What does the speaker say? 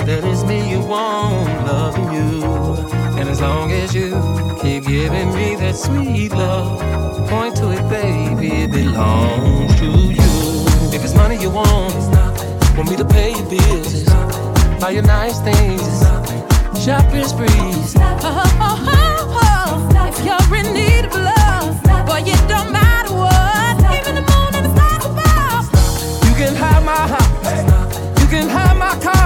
that it's me you want, loving you. And as long as you keep giving me that sweet love, point to it, baby, it belongs to you. If it's money you want, want me to pay your bills, buy your nice things, shopping sprees. Oh, oh, oh, oh. If you're in need of love, boy, it don't matter what. Even the moon and the stars above. You can have my house, you can have my car.